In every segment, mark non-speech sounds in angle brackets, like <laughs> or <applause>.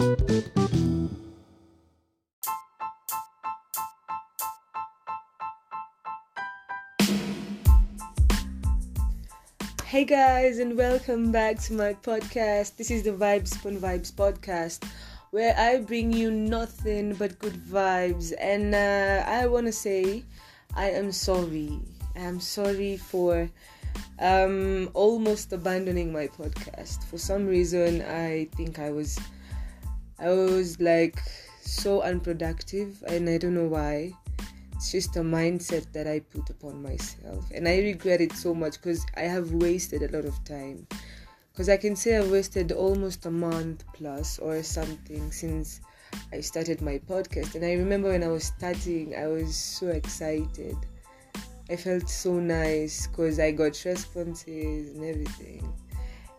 Hey guys, and welcome back to my podcast. This is the Vibes Spoon Vibes podcast, where I bring you nothing but good vibes. And uh, I want to say, I am sorry. I am sorry for um, almost abandoning my podcast. For some reason, I think I was, I was like so unproductive, and I don't know why it's just a mindset that I put upon myself, and I regret it so much because I have wasted a lot of time. Because I can say I wasted almost a month plus or something since I started my podcast, and I remember when I was starting, I was so excited. I felt so nice because I got responses and everything.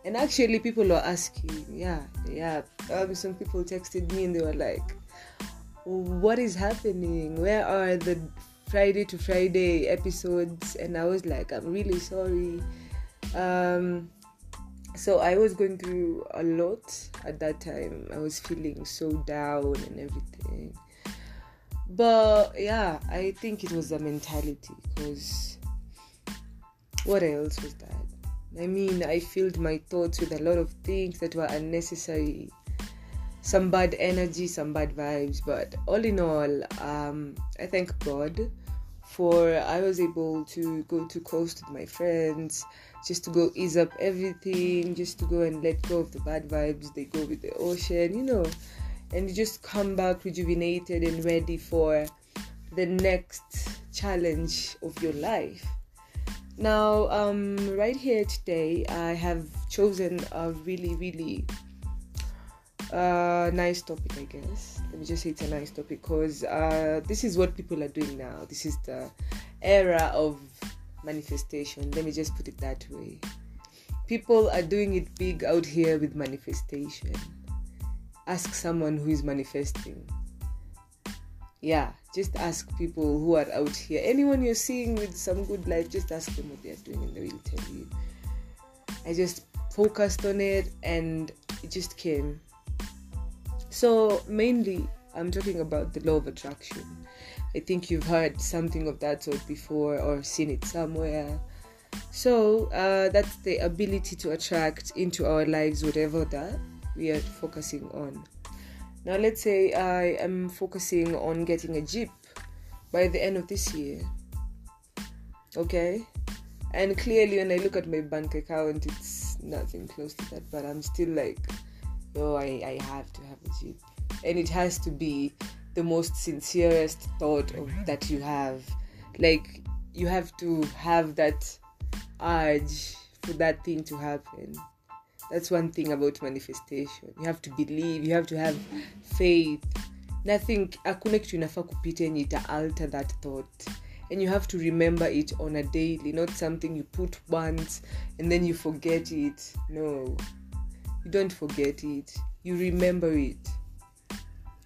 And actually, people were asking, yeah, yeah. Um, some people texted me and they were like, what is happening? Where are the Friday to Friday episodes? And I was like, I'm really sorry. Um, so I was going through a lot at that time. I was feeling so down and everything. But yeah, I think it was a mentality because what else was that? I mean, I filled my thoughts with a lot of things that were unnecessary some bad energy, some bad vibes. But all in all, um, I thank God for I was able to go to coast with my friends, just to go ease up everything, just to go and let go of the bad vibes. They go with the ocean, you know, and you just come back rejuvenated and ready for the next challenge of your life. Now, um, right here today, I have chosen a really, really uh, nice topic, I guess. Let me just say it's a nice topic because uh, this is what people are doing now. This is the era of manifestation. Let me just put it that way. People are doing it big out here with manifestation. Ask someone who is manifesting. Yeah, just ask people who are out here. Anyone you're seeing with some good life, just ask them what they are doing and they will tell you. I just focused on it and it just came so, mainly, I'm talking about the law of attraction. I think you've heard something of that sort before or seen it somewhere. So, uh, that's the ability to attract into our lives whatever that we are focusing on. Now, let's say I am focusing on getting a Jeep by the end of this year. Okay? And clearly, when I look at my bank account, it's nothing close to that, but I'm still like, oh, I, I have to have a Jeep. And it has to be the most sincerest thought of, that you have. Like, you have to have that urge for that thing to happen. That's one thing about manifestation. You have to believe, you have to have faith. Nothing, hakuna kitu inafaa kupita yenye ita alter that thought and you have to remember it on a daily not something you put once and then you forget it no you don't forget it, you remember it.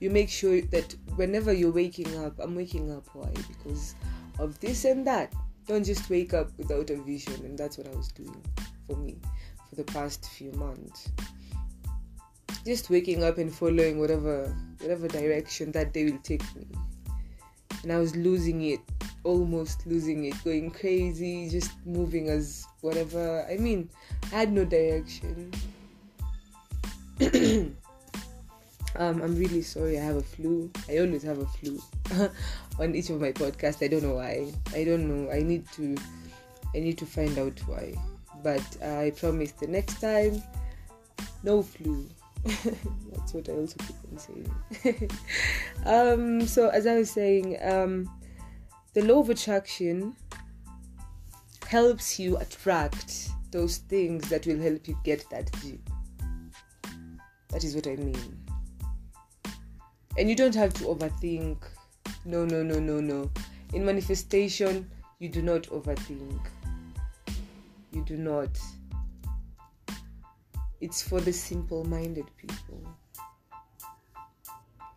You make sure that whenever you're waking up, I'm waking up. Why? Because of this and that. Don't just wake up without a vision, and that's what I was doing for me the past few months. Just waking up and following whatever whatever direction that day will take me. And I was losing it, almost losing it, going crazy, just moving as whatever. I mean, I had no direction. <clears throat> um, I'm really sorry. I have a flu. I always have a flu <laughs> on each of my podcasts. I don't know why. I don't know. I need to. I need to find out why. But I promise the next time, no flu. <laughs> That's what I also keep on saying. <laughs> um, so as I was saying, um, the law of attraction helps you attract those things that will help you get that Jeep. That is what I mean. And you don't have to overthink. No, no, no, no, no. In manifestation, you do not overthink. You do not. It's for the simple minded people.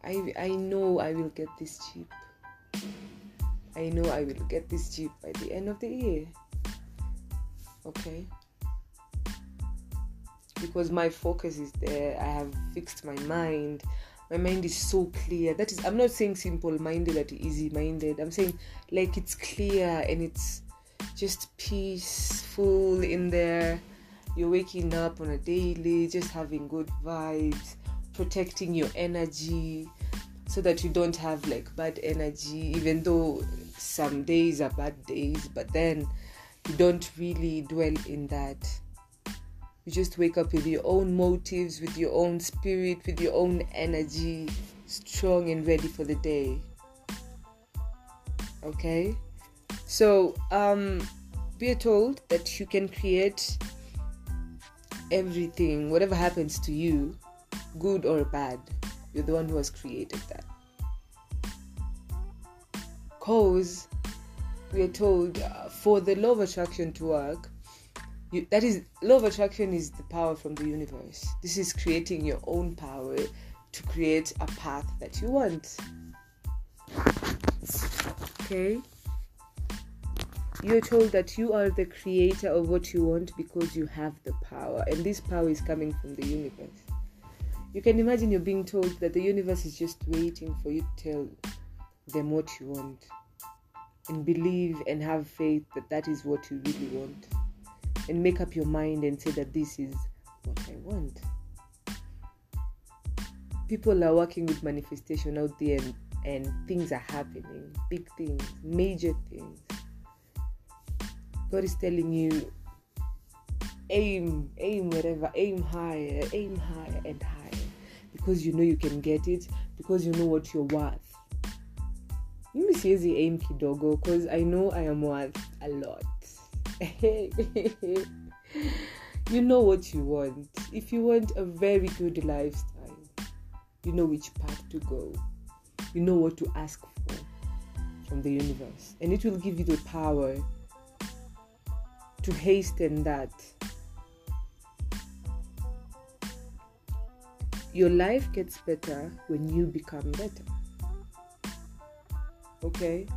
I, I know I will get this Jeep. I know I will get this Jeep by the end of the year. Okay? because my focus is there. I have fixed my mind. My mind is so clear. That is, I'm not saying simple minded, that easy minded. I'm saying like it's clear and it's just peaceful in there. You're waking up on a daily, just having good vibes, protecting your energy so that you don't have like bad energy, even though some days are bad days, but then you don't really dwell in that. You just wake up with your own motives, with your own spirit, with your own energy, strong and ready for the day. Okay? So, um, we are told that you can create everything, whatever happens to you, good or bad. You're the one who has created that. Cause we are told uh, for the law of attraction to work, you, that is law of attraction is the power from the universe. This is creating your own power to create a path that you want. Okay? You're told that you are the creator of what you want because you have the power, and this power is coming from the universe. You can imagine you're being told that the universe is just waiting for you to tell them what you want and believe and have faith that that is what you really want and make up your mind and say that this is what I want. People are working with manifestation out there and, and things are happening big things, major things. God is telling you aim, aim wherever, aim higher, aim higher and higher because you know you can get it, because you know what you're worth. Mimi siwezi aim kidogo because I know I am worth a lot. <laughs> you know what you want. If you want a very good lifestyle, you know which path to go. You know what to ask for from the universe. And it will give you the power to hasten that. Your life gets better when you become better. Okay?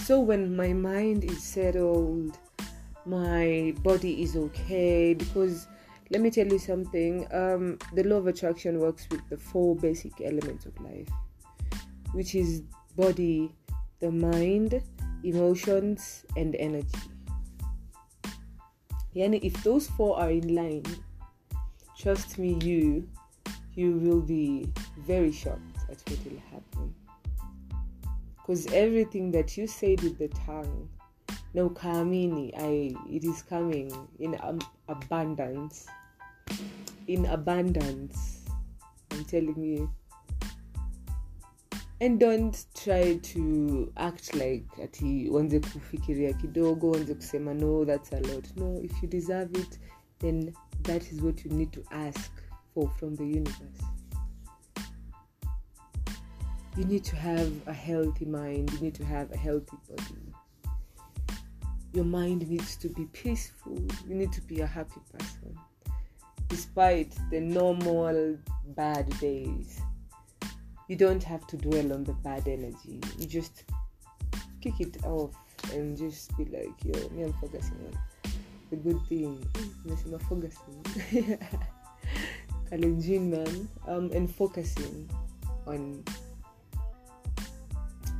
So when my mind is settled, my body is okay because let me tell you something um, the law of attraction works with the four basic elements of life which is body the mind emotions and energy yani if those four are in line trust me you you will be very shocked at what will happen. Because everything that you said with the tongue no kamini i it is coming in um, abundance. In abundance. I'm telling you and don't try to act like ati uanze kufikiria kidogo uanze kusema no that's a lot. No if you deserve it then that is what you need to ask for from the universe. You need to have a healthy mind you need to have a healthy body. Your mind needs to be peaceful you need to be a happy person despite the normal bad days you don't have to dwell on the bad energy. You just kick it off and just be like yo me i'm focusing on the good thing. Nasema focusing. <laughs> Kalenjin man. Um and focusing on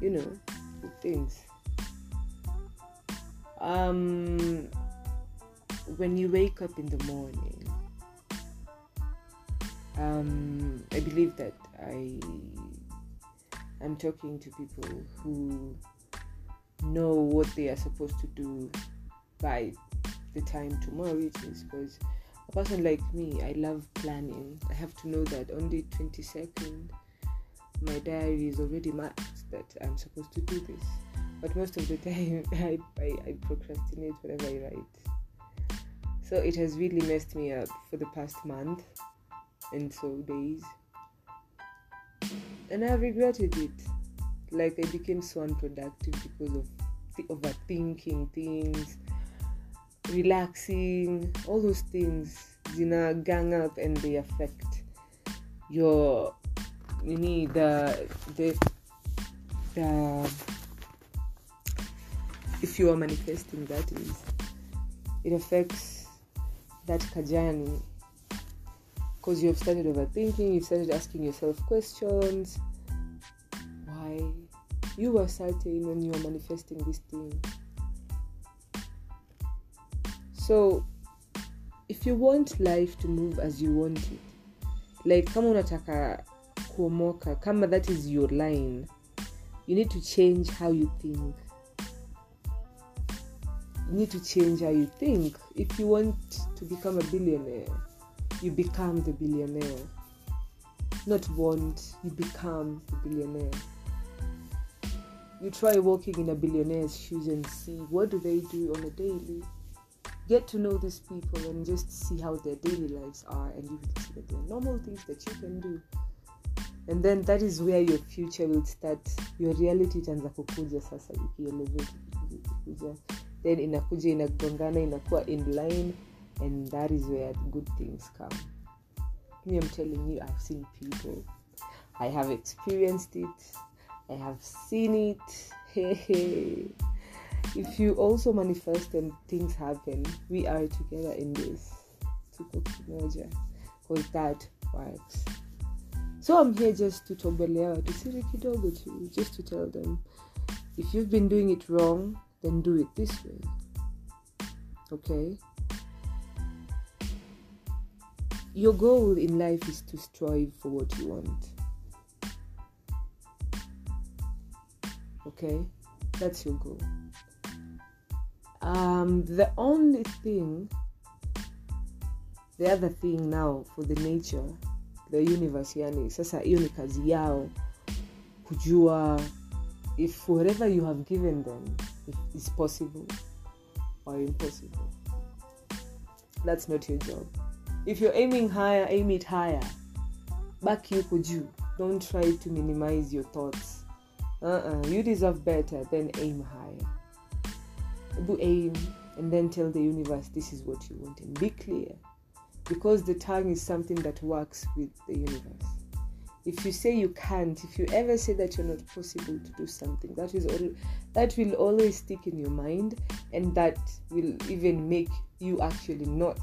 you know good things. Um when you wake up in the morning um i believe that i am talking to people who know what they are supposed to do by the time tomorrow reaches because a person like me i love planning i have to know that on the 22nd my diary is already marked that i'm supposed to do this but most of the <laughs> time I, I, I procrastinate whatever I write. So it has really messed me up for the past month and so days. And I've regretted it. Like I became so unproductive because of th- overthinking things, relaxing, all those things, you know, gang up and they affect your you need the the the if you are manifesting that is it affects that kajani because you have started overthinking, you've started asking yourself questions. Why? You were certain when you were manifesting this thing. So, if you want life to move as you want it, like kama unataka kuomoka, kama that is your line, you need to change how you think. You need to change how you think. If you want to become a billionaire, you become the billionaire. Not want, you become the billionaire. You try walking in a billionaire's shoes and see what do they do on a daily. Get to know these people and just see how their daily lives are and you will see that there are normal things that you can do. And then that is where your future will start. Your reality itaanza kukuja sasa. Then inakuja inagongana inakuwa in line and that is where good things come. Me, I'm telling you, I've seen people. I have experienced it. I have seen it. <laughs> Hey. If you also manifest and things happen, we are together in this. Because that works. So I'm here just to tombelea watu siri kidogo tu, just to tell them if you've been doing it wrong, then do it this way. Okay? Your goal in life is to strive for what you want. Okay? That's your goal. Um, the only thing, the other thing now for the nature, the universe, yani, sasa hiyo ni kazi yao kujua if whatever you have given them is possible or impossible. That's not your job. If you're aiming higher, aim it higher. Baki huko juu. Don't try to minimize your thoughts. Uh-uh. You deserve better, then aim higher. Do aim and then tell the universe this is what you want and be clear. Because the tongue is something that works with the universe. If you say you can't, if you ever say that you're not possible to do something, that is all that will always stick in your mind and that will even make you actually not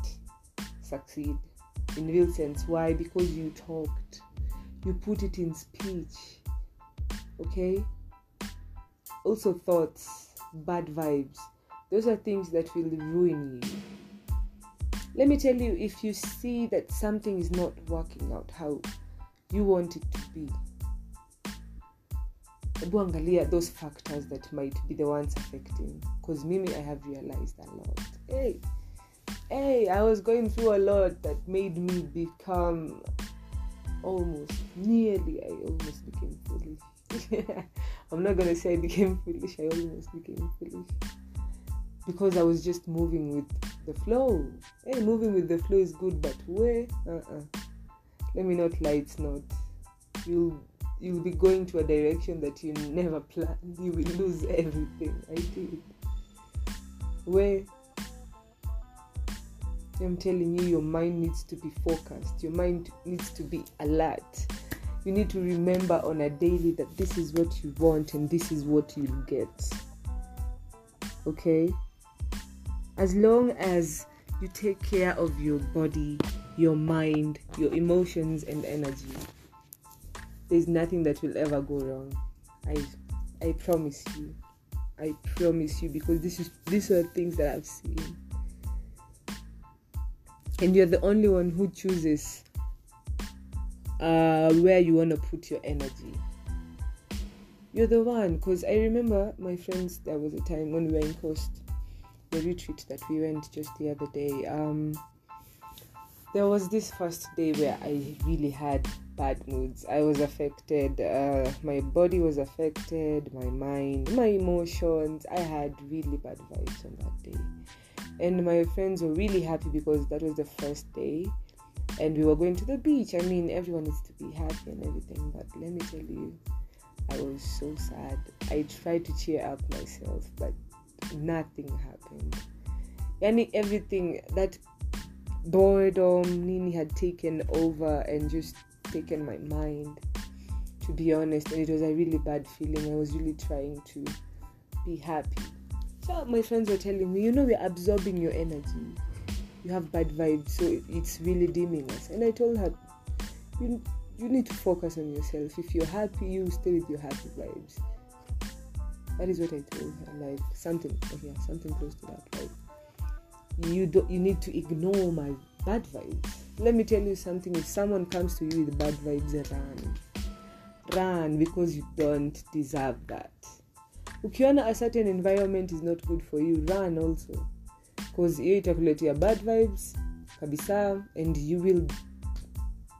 succeed in real sense. Why? Because you talked. You put it in speech. Okay? Also thoughts, bad vibes. Those are things that will ruin you. Let me tell you if you see that something is not working out how you want it to be. Hebu angalia those factors that might be the ones affecting. Because mimi, I have realized a lot. Hey, hey, I was going through a lot that made me become almost, nearly, I almost became foolish. <laughs> I'm not gonna say I became foolish, I almost became foolish. Because I was just moving with the flow. Hey, moving with the flow is good, but where? Uh-uh. Let me not lie, it's not. You'll you'll be going to a direction that you never planned. You will lose everything. I did. Where I'm telling you, your mind needs to be focused. Your mind needs to be alert. You need to remember on a daily that this is what you want and this is what you'll get. Okay? As long as you take care of your body, your mind, your emotions, and energy, there's nothing that will ever go wrong. I, I promise you. I promise you because this is these are things that I've seen and you're the only one who chooses uh, where you want to put your energy. You're the one, because I remember my friends. There was a time when we were in Coast, the retreat that we went just the other day. Um, there was this first day where I really had bad moods. I was affected. Uh, my body was affected. My mind, my emotions. I had really bad vibes on that day and my friends were really happy because that was the first day. And we were going to the beach. I mean everyone needs to be happy and everything but let me tell you i was so sad. I tried to cheer up myself but nothing happened. Yani everything that boredom nini had taken over and just taken my mind to be honest. And it was a really bad feeling. I was really trying to be happy so my friends were telling me, you know, we're absorbing your energy. you have bad vibes, so it's really dimming us. And I told her, you you need to focus on yourself. If you're happy, you stay with your happy vibes. That is what I told her. Like something, oh yeah, something close to that. Like you do, you need to ignore my bad vibes. Let me tell you something. If someone comes to you with bad vibes, run, run because you don't deserve that. Ukiona a certain environment is not good for you, run also. Because hiyo itakuletea bad vibes kabisa and you will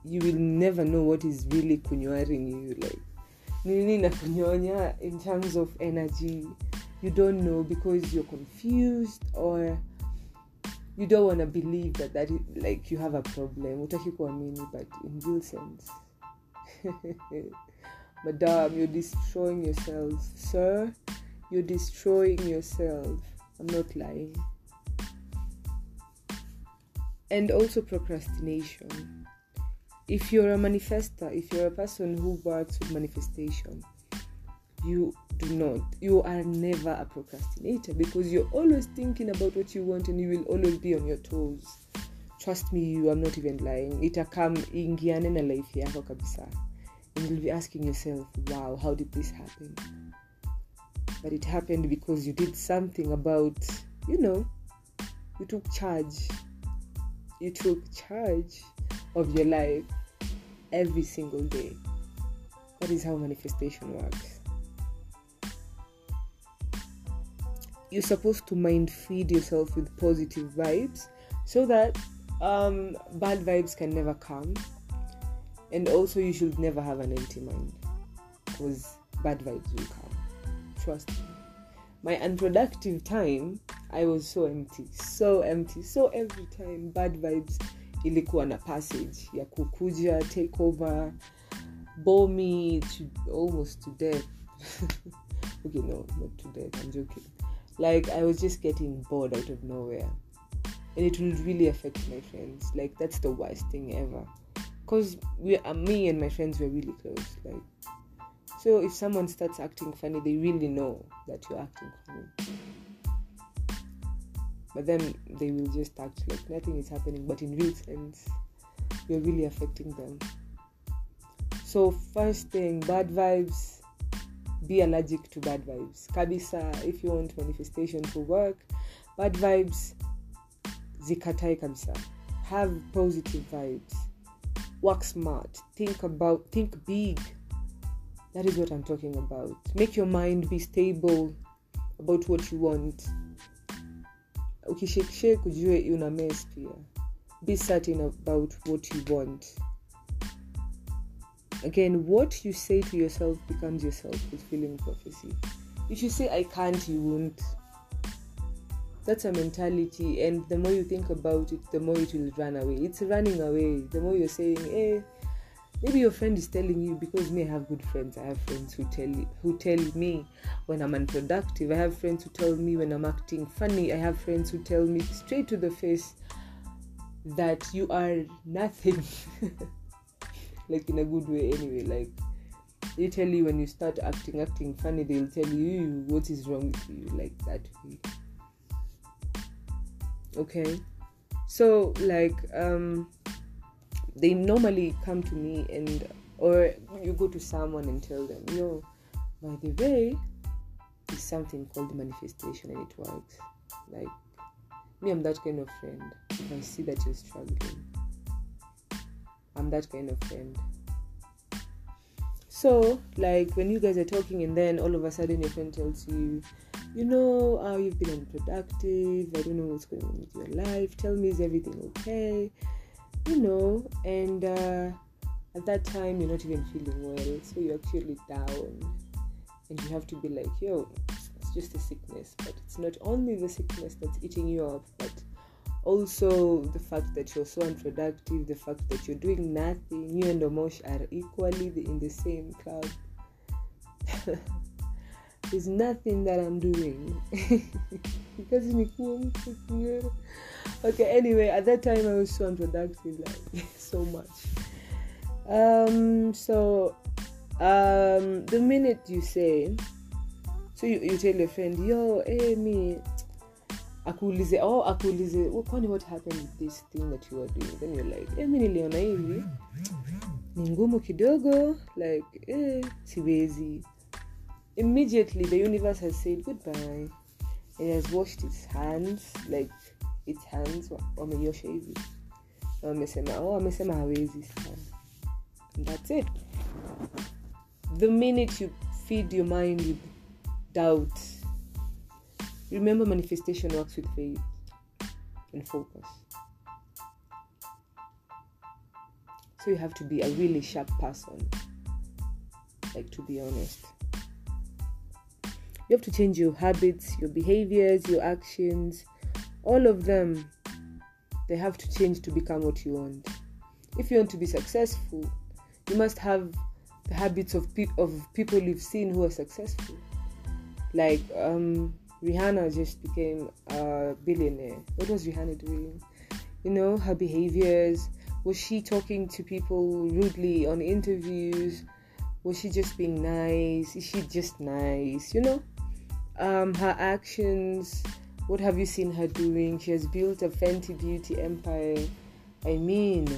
you will never know what is really kunywaring you like nini na kunyonya in terms of energy. You don't know because you're confused or you don't want to believe that that is, like you have a problem. Utaki kuamini but in real sense <laughs> madam you're destroying yourself. Sir you're destroying yourself. I'm not lying. And also procrastination. If you're a manifester if you're a person who works with manifestation you do not you are never a procrastinator because you're always thinking about what you want and you will always be on your toes. Trust me you i'm not even lying. Itakam ingiane na life yako and you'll be asking yourself wow how did this happen but it happened because you did something about you know you took charge you took charge of your life every single day. That is how manifestation works. You're supposed to mind feed yourself with positive vibes so that um, bad vibes can never come. And also, you should never have an empty mind because bad vibes will come. Trust me. My unproductive time I was so empty, so empty, so every time bad vibes ilikuwa na passage ya kukuja take over bore me to almost to death. <laughs> Okay no not to death i'm joking. Like i was just getting bored out of nowhere. And it will really affect my friends. Like that's the worst thing ever because we uh, me and my friends were really close like so if someone starts acting funny they really know that you're acting funny. But then they will just act like nothing is happening but in real sense you're really affecting them. So first thing bad vibes. Be allergic to bad vibes. Kabisa if you want manifestation to work bad vibes zikatae kabisa. Have positive vibes work smart think about think big. That is what i'm talking about. Make your mind be stable about what you want. Ukishekshek una mess pia. Be certain about what you want. Again what you say to yourself becomes your self-fulfilling prophecy. If you say i can't you won't that's a mentality and the more you think about it the more it will run away. It's running away. The more you're saying hey eh, maybe your friend is telling you because me i have good friends. I have friends who tell who tell me when i'm unproductive. I have friends who tell me when i'm acting funny. I have friends who tell me straight to the face that you are nothing. <laughs> Like in a good way anyway like they tell you when you start acting acting funny they'll tell you what is wrong with you? Like that. way okay? So like um they normally come to me and or you go to someone and tell them yo by the way it's something called manifestation and it works. Like me i'm that kind of friend. If i see that you're struggling. I'm that kind of friend. So like when you guys are talking and then all of a sudden your friend tells you you know uh, you've been unproductive i don't know what's going on with your life tell me is everything okay you know, and uh, at that time you're not even feeling well, so you're actually down, and you have to be like, yo, it's just a sickness, but it's not only the sickness that's eating you up, but also the fact that you're so unproductive, the fact that you're doing nothing. You and Omosh are equally in the same club. <laughs> There's nothing that I'm doing. <laughs> Because okay anyway at that time i was so unproductive like <laughs> so much. Um so um the minute you say so you, you tell your friend yo hey me akuulize oh akuulize "Oh, kwani what happened with this thing that you are doing? Then you're like eh, mi niliona hivi. Ni kidogo like eh, siwezi immediately the universe has said goodbye. It has washed its hands like its hands um, wa- wameiosha hivi wamesema um, oh wamesema hawezi sana and that's it. The minute you feed your mind with doubt remember manifestation works with faith and focus. So you have to be a really sharp person like to be honest you have to change your habits your behaviors your actions. All of them they have to change to become what you want. If you want to be successful you must have the habits of, pe- of people you've seen who are successful. Like um rihanna just became a billionaire. What was rihanna doing? You know her behaviors. Was she talking to people rudely on interviews? Was she just being nice? Is she just nice? You know um her actions what have you seen her doing? She has built a fenty beauty empire. I mean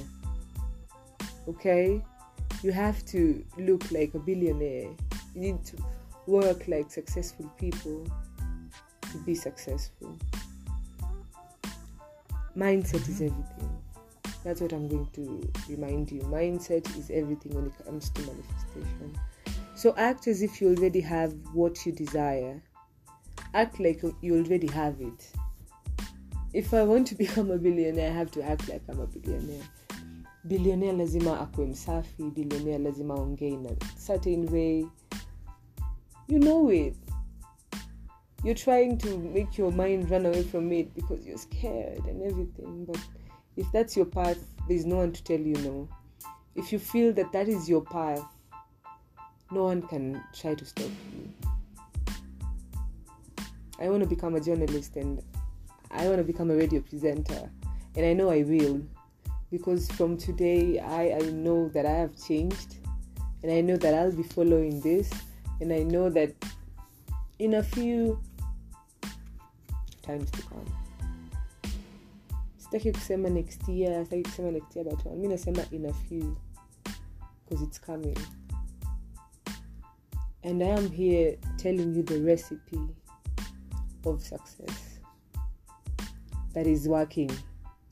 okay? You have to look like a billionaire. You need to work like successful people to be successful. Mindset is everything. That's what i'm going to remind you. Mindset is everything when it comes to manifestation. So act as if you already have what you desire act like you already have it. If i want to <laughs> become a billionaire i have to act like i'm a billionaire. Billionaire lazima akwe msafi billionaire lazima aongee in a certain way. You know it. You're trying to make your mind run away from it because you're scared and everything but if that's your path there's no one to tell you no. If you feel that that is your path no one can try to stop you i want to become a journalist and i want to become a radio presenter. And i know i will because from today I, I know that I have changed. And I know that I'll be following this. And I know that in a few times to come. Sitaki kusema next year sitaki kusema next year but mi nasema in a few because it's coming. And I am here telling you the recipe of success that is working.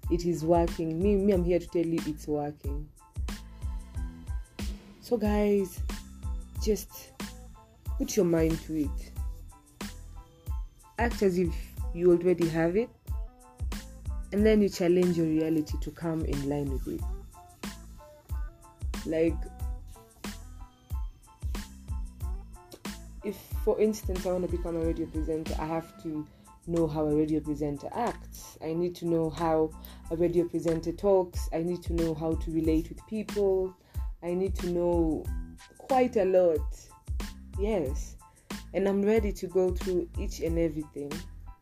It is working. Me, me i'm here to tell you it's working. So guys just put your mind to it. Act as if you already have it and then you challenge your reality to come in line with it. Like for instance i want to become a radio presenter i have to know how a radio presenter acts. I need to know how a radio presenter talks. I need to know how to relate with people. I need to know quite a lot. Yes. And I'm ready to go through each and everything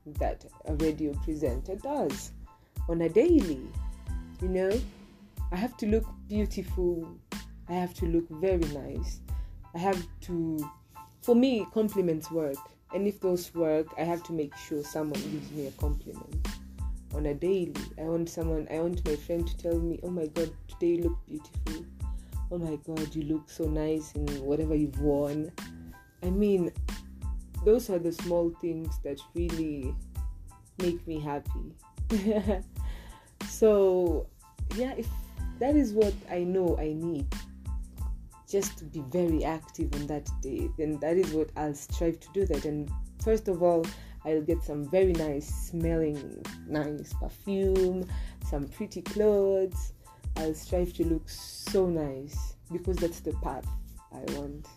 that a radio presenter does on a daily. You know, I have to look beautiful. I have to look very nice. I have to, for me, compliments work. And if those work i have to make sure someone gives me a compliment on a daily. I want someone i want my friend to tell me oh my god today you look beautiful. Oh my god you look so nice in whatever you've worn. I mean those are the small things that really make me happy. <laughs> So yeah if that is what i know i need just to be very active on that day, then that is what I'll strive to do that. And first of all, I'll get some very nice smelling, nice perfume, some pretty clothes. I'll strive to look so nice because that's the path I want.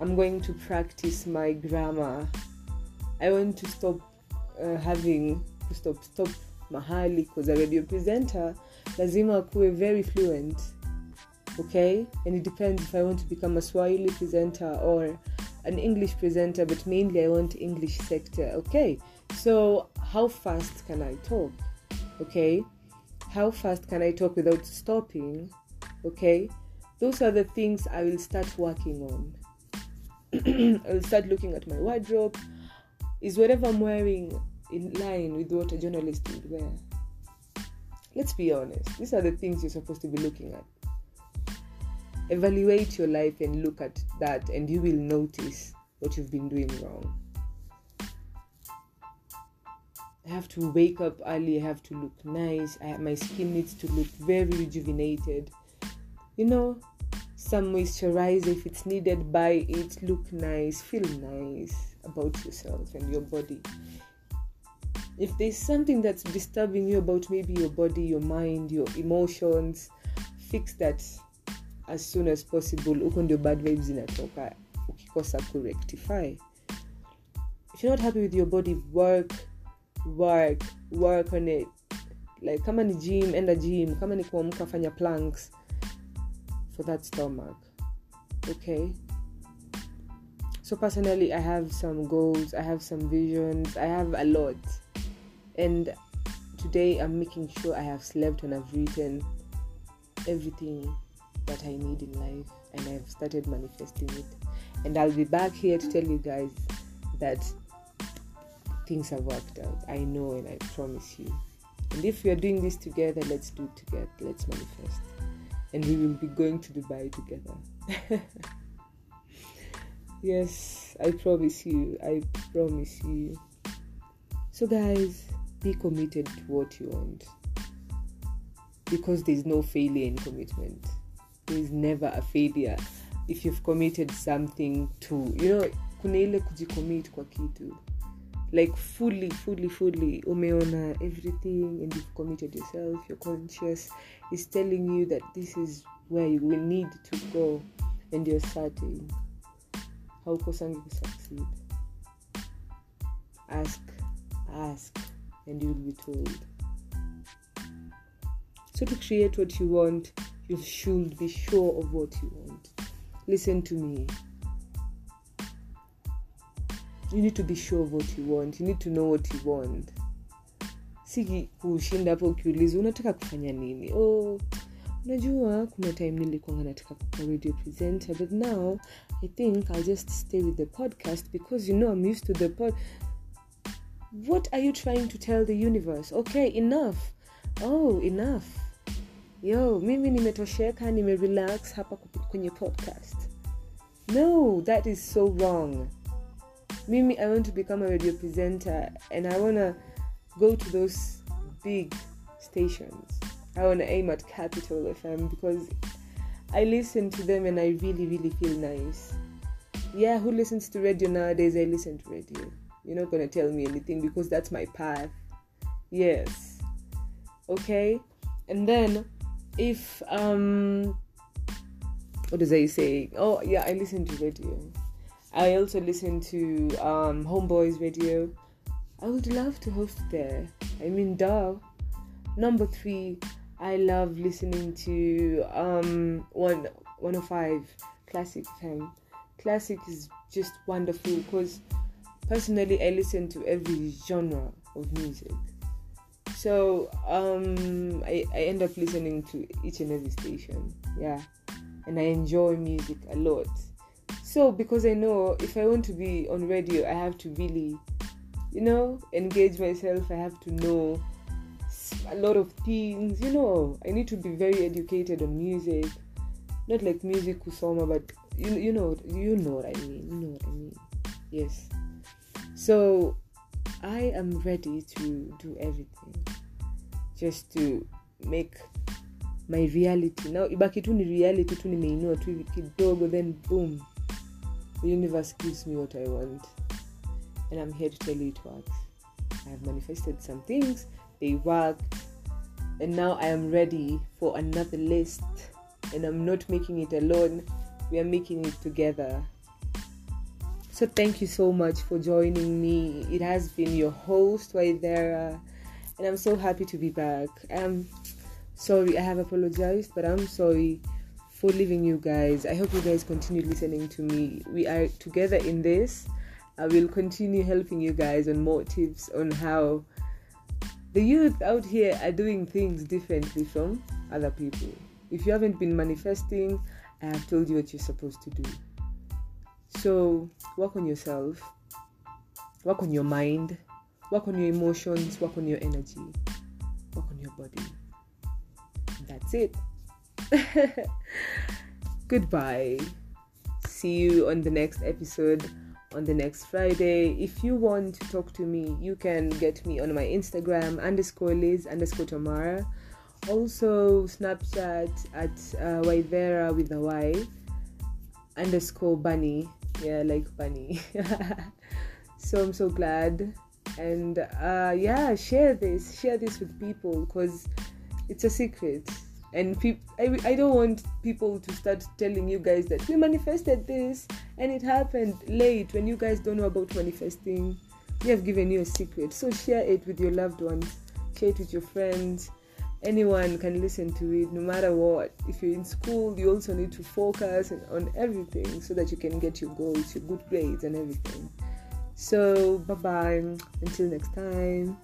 I'm going to practice my grammar. I want to stop uh, having to stop stop mahali because a radio presenter lazima kuwe very fluent okay? And it depends if i want to become a swahili presenter or an english presenter but mainly i want english sector okay? So how fast can i talk okay? How fast can i talk without stopping okay? Those are the things i will start working on. <clears throat> I will start looking at my wardrobe. Is whatever i'm wearing in line with what a journalist would wear. Let's be honest, these are the things you're supposed to be looking at. Evaluate your life and look at that, and you will notice what you've been doing wrong. I have to wake up early, I have to look nice, I, my skin needs to look very rejuvenated. You know, some moisturizer if it's needed, buy it, look nice, feel nice about yourself and your body. If there's something that's disturbing you about maybe your body, your mind, your emotions, fix that as soon as possible. Huko ndio bad vibes inatoka ukikosa kurectify. If you're not happy with your body, work, work, work on it. Like kama ni gym, enda gym. Kama ni kuamka, fanya planks for that stomach. Okay? So personally, I have some goals, I have some visions, I have a lot. And today I'm making sure I have slept and I've written everything that I need in life and I've started manifesting it. And I'll be back here to tell you guys that things have worked out. I know and I promise you. And if we are doing this together, let's do it together. Let's manifest. And we will be going to Dubai together. <laughs> yes, I promise you. I promise you. So, guys, be committed to what you want. Because there's no failure in commitment. There's never a failure if you've committed something to, you know, kuna ile kujicommit kwa kitu. Like fully fully fully umeona everything and you've committed yourself your conscious. Is telling you that this is where you will need to go and you're certain haukosangi kusucceed ask ask and you'll be told. So to create what you want you should be sure of what you want. Listen to me. You need to be sure of what you want. You need to know what you want. Si kushinda hapo ukiuliza unataka kufanya nini? Oh unajua kuna time nilikuanga nataka kuwa radio presenter but now i think i'll just stay with the podcast because you know i'm used to the pod what are you trying to tell the universe? Okay enough. Oh enough yo mimi nimetosheka nimerelax hapa kwenye podcast. No that is so wrong. Mimi i want to become a radio presenter and i want to go to those big stations. I want to aim at capital fm because i listen to them and i really really feel nice. Yeah who listens to radio nowadays? I listen to radio. You're not going to tell me anything because that's my path. Yes. Okay? And then if um what does i say oh yeah i listen to radio I also listen to um, Homeboyz Radio. I would love to host there. I mean, duh. Number three, I love listening to um, one 105 Classic FM. Classic is just wonderful because personally I listen to every genre of music. So um, I, I end up listening to each and every station. Yeah. And I enjoy music a lot. So because i know if i want to be on radio i have to really you know engage myself. I have to know a lot of things you know. I need to be very educated on music. Not like music kusoma but you, you know you know what i mean. You know what i mean. Yes. So i am ready to do everything just to make my reality now ibaki tu ni reality tu nimeinua tu hivi kidogo then boom the universe gives me what I want. And I'm here to tell you it works. I have manifested some things, they worked, and now I am ready for another list. And I'm not making it alone, we are making it together. So thank you so much for joining me. It has been your host, Waidera, and I'm so happy to be back. I'm sorry I have apologized, but I'm sorry for leaving you guys. I hope you guys continue listening to me. We are together in this. I will continue helping you guys on more tips on how the youth out here are doing things differently from other people. If you haven't been manifesting, I have told you what you're supposed to do. So, work on yourself, work on your mind, work on your emotions, work on your energy, work on your body. That's it. <laughs> Goodbye. See you on the next episode on the next Friday. If you want to talk to me, you can get me on my Instagram underscore Liz underscore Tamara. Also Snapchat at uh, with a Y underscore Bunny. Yeah, like Bunny. <laughs> so I'm so glad. And uh, yeah, share this, share this with people because it's a secret. And pe- I, I don't want people to start telling you guys that we manifested this and it happened late when you guys don't know about manifesting. We have given you a secret. So share it with your loved ones. Share it with your friends anyone can listen to it no matter what. If you're in school you also need to focus on everything so that you can get your goals your good grades and everything. So bye bye until next time